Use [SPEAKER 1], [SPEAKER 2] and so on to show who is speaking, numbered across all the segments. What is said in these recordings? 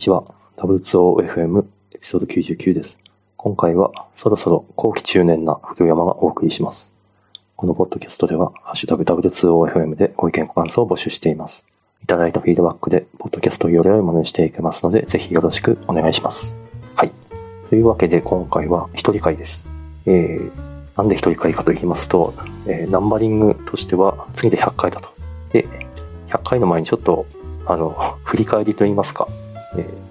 [SPEAKER 1] こんにちは。W2OFM エピソード99です。今回はそろそろ後期中年な不山がお送りします。このポッドキャストでは、ハッシュタグ W2OFM でご意見ご感想を募集しています。いただいたフィードバックで、ポッドキャストをより良いものにしていけますので、ぜひよろしくお願いします。はい。というわけで今回は一人会です。えー、なんで一人会かと言いますと、えーナンバリングとしては次で100回だと。で、100回の前にちょっと、あの、振り返りと言いますか、えー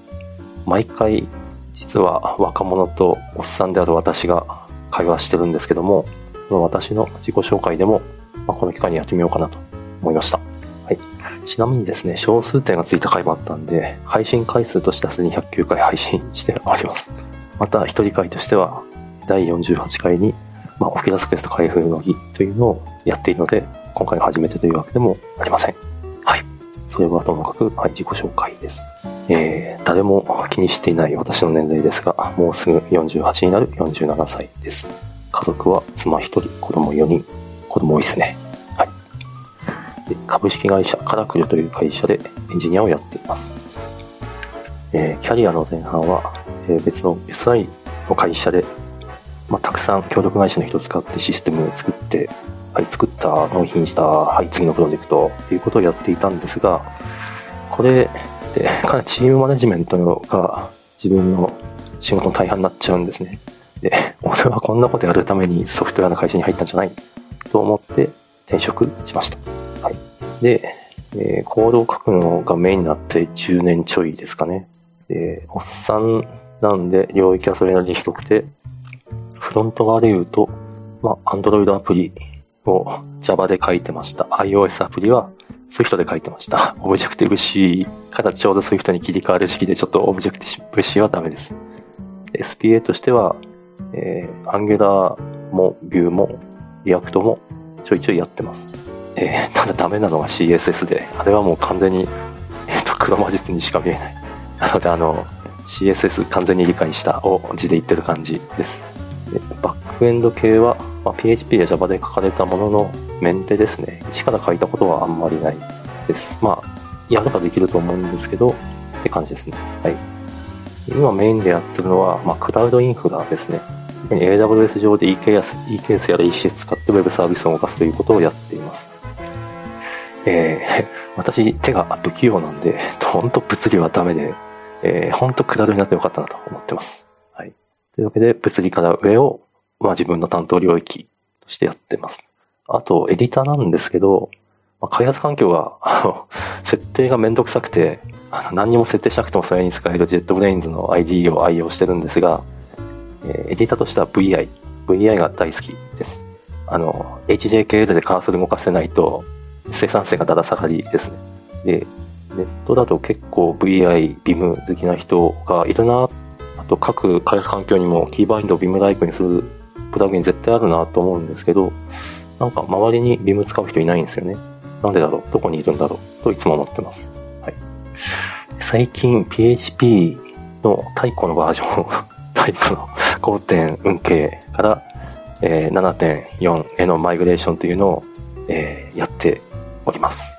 [SPEAKER 1] 毎回、実は若者とおっさんである私が会話してるんですけども、その私の自己紹介でも、まあ、この機会にやってみようかなと思いました。はい。ちなみにですね、小数点がついた回もあったんで、配信回数としてはすでに109回配信しております。また、一人会としては、第48回に、まあ、オキラスクエスト開封の儀というのをやっているので、今回が初めてというわけでもありません。はい。それはともかく、はい、自己紹介です。えー、誰も気にしていない私の年齢ですが、もうすぐ48になる47歳です。家族は妻1人、子供4人。子供多いですね。はい。で株式会社カラクルという会社でエンジニアをやっています。えーキャリアの前半は、えー別の SI の会社で、まあ、たくさん協力会社の人を使ってシステムを作って、はい、作った、納品した、はい、次のプロジェクトということをやっていたんですが、これ、かなりチームマネジメントが自分の仕事の大半になっちゃうんですね。で、俺はこんなことやるためにソフトウェアの会社に入ったんじゃないと思って転職しました。はい。で、えーコードを書くのがメインになって10年ちょいですかね。で、おっさんなんで領域はそれなりに広くて、フロント側で言うと、まあ、Android アプリを Java で書いてました。iOS アプリは Swift で書いてました。オブジェクティブ C からちょうど Swift に切り替わる時期でちょっとオブジェクティブ C はダメです。SPA としては、えー、Angular も Vue も React もちょいちょいやってます。えーただダメなのが CSS で、あれはもう完全に、えっ、と、黒魔術にしか見えない。なのであの、CSS 完全に理解したを字で言ってる感じです。バックエンド系は、まあ、PHP や Java で書かれたもののメンテですね。一から書いたことはあんまりないです。まあ、やればできると思うんですけど、って感じですね。はい。今メインでやってるのは、まあ、クラウドインフラですね。AWS 上で EKS, EKS やら ECS 使って Web サービスを動かすということをやっています。えー、私手が不器用なんで、ほんと物理はダメで、えー、ほんとクラウドになってよかったなと思ってます。はい。というわけで、物理から上を、ま自分の担当領域としてやってます。あと、エディターなんですけど、まあ、開発環境が、あの、設定がめんどくさくて、あの何にも設定しなくてもそれに使える JetBrains の ID を愛用してるんですが、えーエディターとしては VI。VI が大好きです。あの、HJKL でカーソル動かせないと、生産性がだだ下がりですね。で、ネットだと結構 VI、BIM 好きな人がいるな。あと各開発環境にもキーバインドを BIM ライクにするプラグイン絶対あるなと思うんですけど、なんか周りに BIM 使う人いないんですよね。なんでだろう？どこにいるんだろう？といつも思ってます。はい。最近 PHP の太古のバージョン、タイプの5点運慶から、えー7.4へのマイグレーションというのを、えーやっております。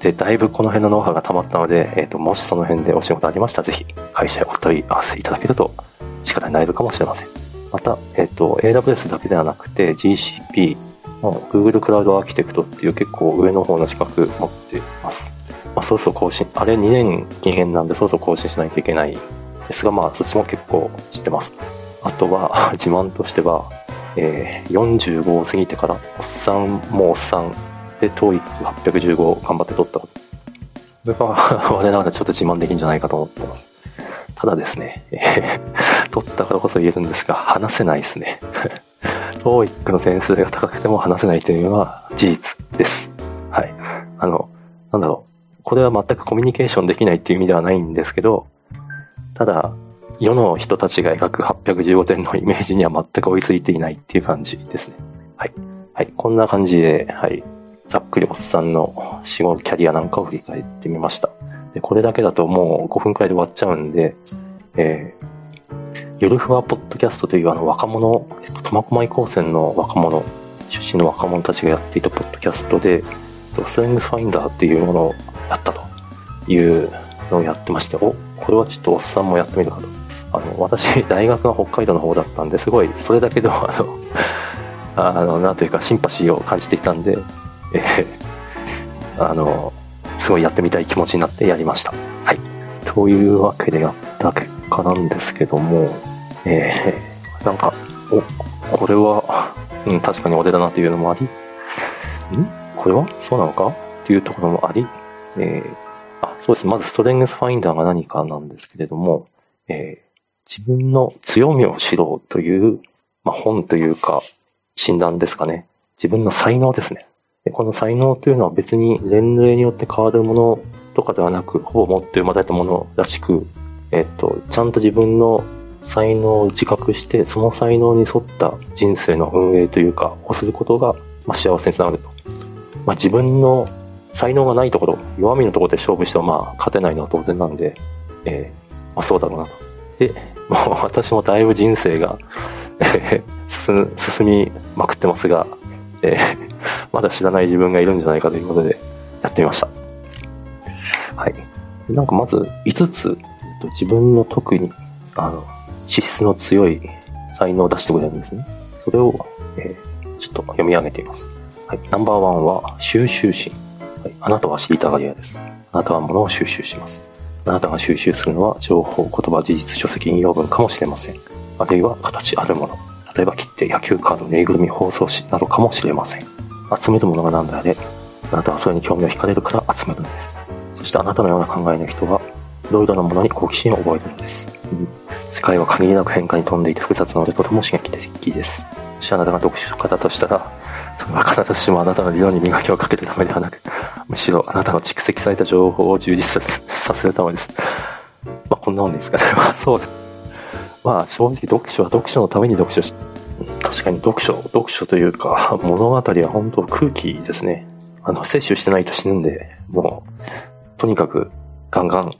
[SPEAKER 1] で、だいぶこの辺のノウハウが溜まったので、えっ、と、もしその辺でお仕事ありましたら、ぜひ会社へお問い合わせいただけると力になれるかもしれません。また、えっ、と、AWS だけではなくて GCP の Google クラウドアーキテクトっていう結構上の方の資格持っています。まあ、そろそろ更新、あれ2年期限なんでそろそろ更新しないといけないですが、まあ、そっちも結構知ってます。あとは、自慢としては、えー45を過ぎてから、おっさんもおっさんで、TOEIC815 頑張って取ったこと。これは、我ながらちょっと自慢できるんじゃないかと思ってます。ただですね、え ー取ったからこそ言えるんですが、話せないですね。TOEIC の点数が高くても話せないというのは事実です。はい。あの、なんだろう。これは全くコミュニケーションできないっていう意味ではないんですけど、ただ、世の人たちが描く815点のイメージには全く追いついていないっていう感じですね。はい。はい。こんな感じで、はい。ざっくりおっさんの仕事、キャリアなんかを振り返ってみました。で、これだけだともう5分くらいで終わっちゃうんで、えー、夜ふわポッドキャストというあの若者、えっと、苫小牧高専の若者、出身の若者たちがやっていたポッドキャストで、ストレングスファインダーっていうものをやったというのをやってまして、お、これはちょっとおっさんもやってみるかと。あの、私、大学が北海道の方だったんで、すごい、それだけでも、あの、あの、なんというか、シンパシーを感じていたんで、えー、あの、すごいやってみたい気持ちになってやりました。はい。というわけでやった結果なんですけども、えー、なんか、お、これは、うん、確かに俺だなというのもあり、ん？これは？そうなのか？っていうところもあり、えー、あ、そうです。まずストレングスファインダーが何かなんですけれども、えー、自分の強みを知ろうという、まあ、本というか、診断ですかね。自分の才能ですね。でこの才能というのは別に年齢によって変わるものとかではなく、ほぼ持って生まれたものらしく、えっと、ちゃんと自分の才能を自覚して、その才能に沿った人生の運営というか、をすることが、まあ、幸せにつながると。まあ、自分の才能がないところ、弱みのところで勝負してもまあ勝てないのは当然なんで、えー、まあそうだろうなと。で、もう私もだいぶ人生が進、進みまくってますが、えー、まだ知らない自分がいるんじゃないかということでやってみました。はい。なんかまず5つ、自分の特に、あの、資質の強い才能を出してくれるんですね。それを、えー、ちょっと読み上げています。はい。ナンバーワンは収集心。はい。あなたは知りたがり屋です。あなたは物を収集します。あなたが収集するのは情報、言葉、事実、書籍、引用文かもしれません。あるいは形あるもの。例えば切手、野球カード、ぬいぐるみ、包装紙などかもしれません。集めるものが何であれ、あなたはそれに興味を惹かれるから集めるのです。そしてあなたのような考えの人は、いろいろなものに好奇心を覚えるのです。うん、世界は限りなく変化に富んでいて複雑なのでとても刺激的です。もしあなたが読書家だとしたら、それは必ずしもあなたの理論に磨きをかけるためではなく、むしろあなたの蓄積された情報を充実させるためです。まあ、こんなもんですかね。そうです。まあ、正直読書は読書のために読書し、確かに読書、読書というか、物語は本当空気ですね。あの、摂取してないと死ぬんで、もう、とにかく、ガンガン、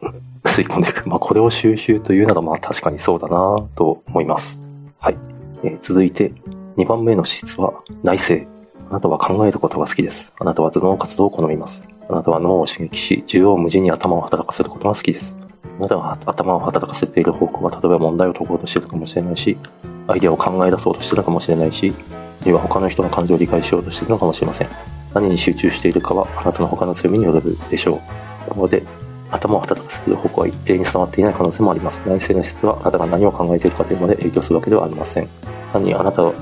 [SPEAKER 1] 吸い込んでいく。まあ、これを収集というなら、まあ、確かにそうだなと思います。はい。えー、続いて、2番目の質は、内政。あなたは考えることが好きです。あなたは頭脳活動を好みます。あなたは脳を刺激し、縦横無尽に頭を働かせることが好きです。あなたが頭を働かせている方向は、例えば問題を解こうとしているかもしれないし、アイデアを考え出そうとしているかもしれないし、あるいは他の人の感情を理解しようとしているのかもしれません。何に集中しているかは、あなたの他の強みによるでしょう。なので、頭を働かせる方向は一定に定まっていない可能性もあります。内政の質は、あなたが何を考えているかというまで影響するわけではありません。単にあなたは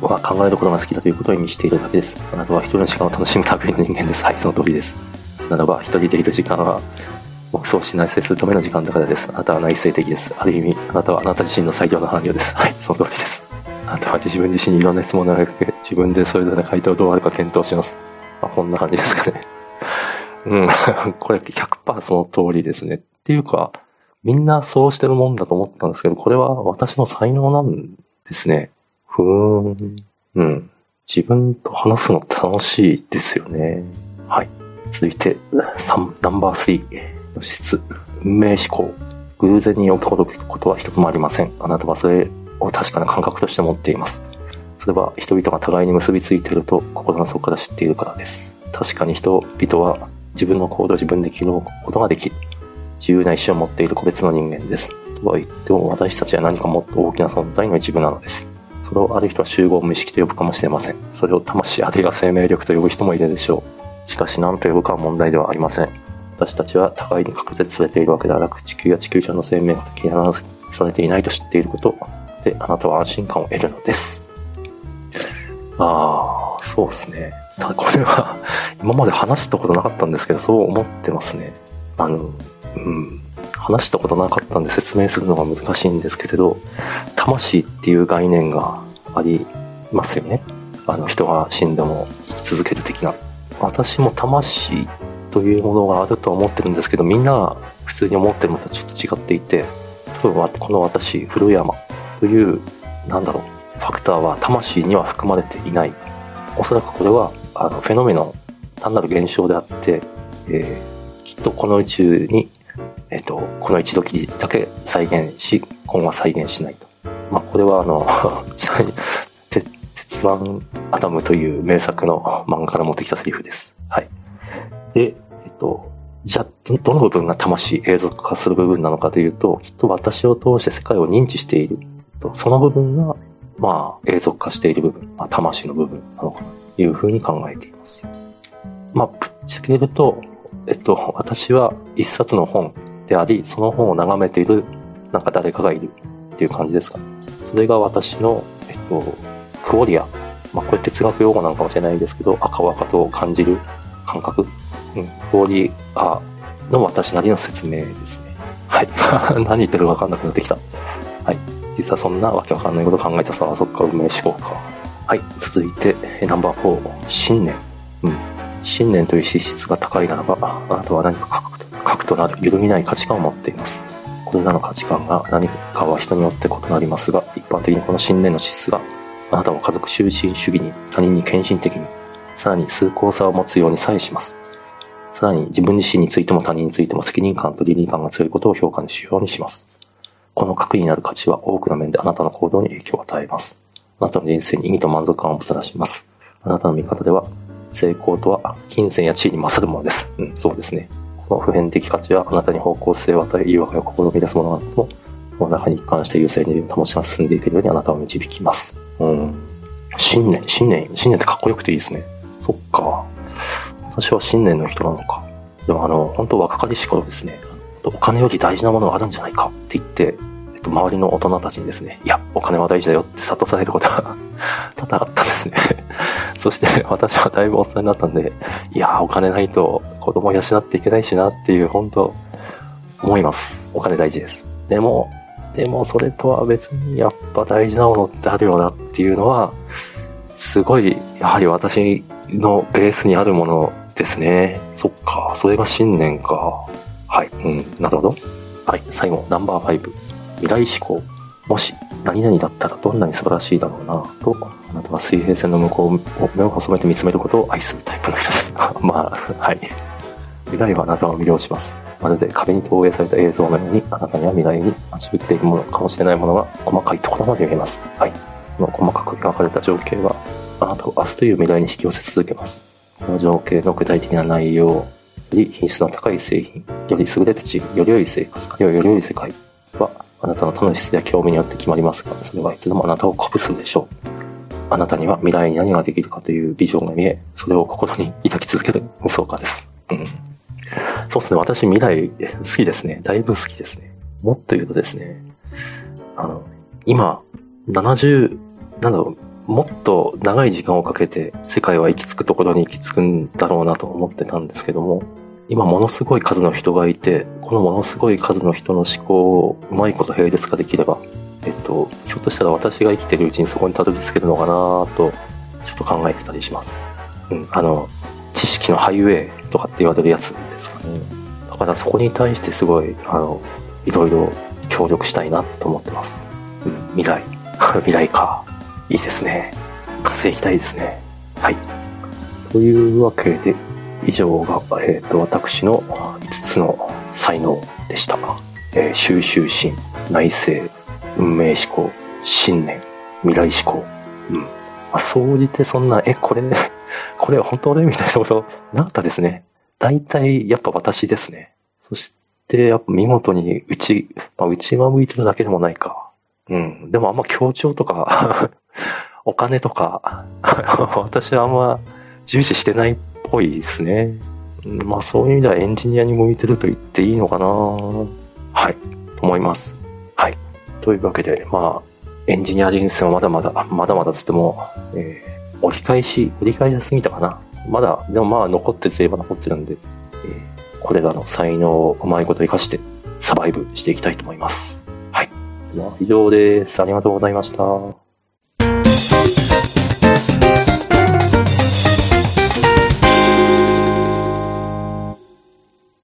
[SPEAKER 1] 考えることが好きだということを意味しているだけです。あなたは一人の時間を楽しむ類の人間です。はい、その通りです。ならば、一人でいる時間は、黙想し内省するための時間だからです。あなたは内省的です。ある意味、あなたはあなた自身の最良の伴侶です。はい、その通りです。あなたは自分自身にいろんな質問を投げかけ、自分でそれぞれの回答をどうあるか検討します。まあ、こんな感じですかね。うん、これ100%その通りですね。っていうか、みんなそうしてるもんだと思ったんですけど、これは私の才能なんですね。ふーん。うん。自分と話すの楽しいですよね。はい。続いて、3、ナンバー3質。運命思考。偶然に起き届くことは一つもありません。あなたはそれを確かな感覚として持っています。それは人々が互いに結びついていると心の底から知っているからです。確かに人々は自分の行動を自分で決めることができる。自由な意志を持っている個別の人間です。とは言っても私たちは何かもっと大きな存在の一部なのです。それをある人は集合無意識と呼ぶかもしれません。それを魂あるいは生命力と呼ぶ人もいるでしょう。しかし何と呼ぶかは問題ではありません。私たちは互いに隔絶されているわけではなく、地球や地球上の生命が切り離されていないと知っていることで、あなたは安心感を得るのです。ああ、そうですね。ただこれは 今まで話したことなかったんですけど、そう思ってますね。あの、うん。話したことなかったんで説明するのが難しいんですけれど、魂っていう概念がありますよね。あの人が死んでも生き続ける的な。私も魂というものがあるとは思ってるんですけど、みんな普通に思ってるのとちょっと違っていて、多分この私、古山という、なんだろう、ファクターは魂には含まれていない。おそらくこれは、あの、フェノメノ、単なる現象であって、えー、きっとこの宇宙にえっ、と、この一度きりだけ再現し、今後は再現しないと。まあ、これはあの、ちなみに、鉄腕アダムという名作の漫画から持ってきたセリフです。はい。で、えっと、じゃあ、どの部分が魂映像化する部分なのかというと、きっと私を通して世界を認知している。その部分が、まあ、映像化している部分、まあ、魂の部分なのかなというふうに考えています。まあ、ぶっちゃけると、えっと、私は一冊の本であり、その本を眺めている、なんか誰かがいるっていう感じですかね。それが私の、えっと、クオリア。まあ、これ哲学用語なのかもしれないですけど、赤々と感じる感覚。うん、クオリアの私なりの説明ですね。はい。何言ってるかわかんなくなってきた。はい。実はそんなわけわかんないこと考えたさ、そっか、運命思考か。はい。続いて、ナンバー4、信念。うん。信念という資質が高いならば、あなたは何か核となる揺るぎない価値観を持っています。これらの価値観が何かは人によって異なりますが、一般的にこの信念の資質が、あなたを家族中心主義に、他人に献身的に、さらに崇高さを持つようにさえします。さらに自分自身についても他人についても責任感と倫理観が強いことを評価の指標にします。この核になる価値は多くの面であなたの行動に影響を与えます。あなたの人生に意味と満足感をもたらします。あなたの見方では、成功とは金銭や地位に勝るものです。うん、そうですね。この普遍的価値はあなたに方向性を与え、言い訳を試み出すものなどとも、中に一貫して優勢に保ちが進んでいけるようにあなたを導きます。うん。信念、信念、信念ってかっこよくていいですね。そっか。私は信念の人なのか。でもあの、本当若かりし頃ですね、お金より大事なものがあるんじゃないかって言って、えっと、周りの大人たちにですね、いや、お金は大事だよって諭されることが 多々あったんですね そして私はだいぶおっさんになったんで、いや、お金ないと子供養っていけないしなっていう、本当思います。お金大事です。でも、でもそれとは別にやっぱ大事なものってあるよなっていうのは、すごい、やはり私のベースにあるものですね。そっか、それが信念か。はい、うん、なるほど。はい、最後、ナンバー5。未来思考。もし、何々だったらどんなに素晴らしいだろうな、と、あなたは水平線の向こうを目を細めて見つめることを愛するタイプの人です。まあ、はい。未来はあなたを魅了します。まるで壁に投影された映像のように、あなたには未来に待ち受けているものかもしれないものが細かいところまで見えます。はい。この細かく描かれた情景は、あなたを明日という未来に引き寄せ続けます。この情景の具体的な内容より品質の高い製品、より優れた地位、より良い生活、より良い世界は、あなたの楽しさや興味によって決まりますが、それはいつでもあなたを鼓舞するでしょう。あなたには未来に何ができるかというビジョンが見え、それを心に抱き続ける無双家です。うん。そうですね。私未来好きですね。だいぶ好きですね。もっと言うとですね、あの、今、70、なんだろう、もっと長い時間をかけて世界は行き着くところに行き着くんだろうなと思ってたんですけども、今ものすごい数の人がいて、このものすごい数の人の思考をうまいこと並列化できれば、えっと、ひょっとしたら私が生きてるうちにそこにたどり着けるのかなと、ちょっと考えてたりします。うん、あの、知識のハイウェイとかって言われるやつですかね。だからそこに対してすごい、あの、いろいろ協力したいなと思ってます。うん、未来。未来か。いいですね。火星行きたいですね。はい。というわけで、以上が、えっ、ー、と、私の5つの才能でした。えー、収集心、内政、運命思考、信念、未来思考。うん。まあ、総じてそんな、え、これ、これ本当俺みたいなことなかったですね。大体、やっぱ私ですね。そして、やっぱ見事に内、まあ、内側向いてるだけでもないか。うん。でもあんま強調とか お金とか 私はあんま重視してないっぽいですね。まあそういう意味ではエンジニアに向いてると言っていいのかなはい、と思います。はい。というわけで、まあ、エンジニア人生はまだまだ、まだまだつっても、えー、折り返し、折り返しすぎたかな。まだ、でもまあ残ってるといえば残ってるんで、えー、これらの才能をうまいこと活かしてサバイブしていきたいと思います。は。以上です。ありがとうございました。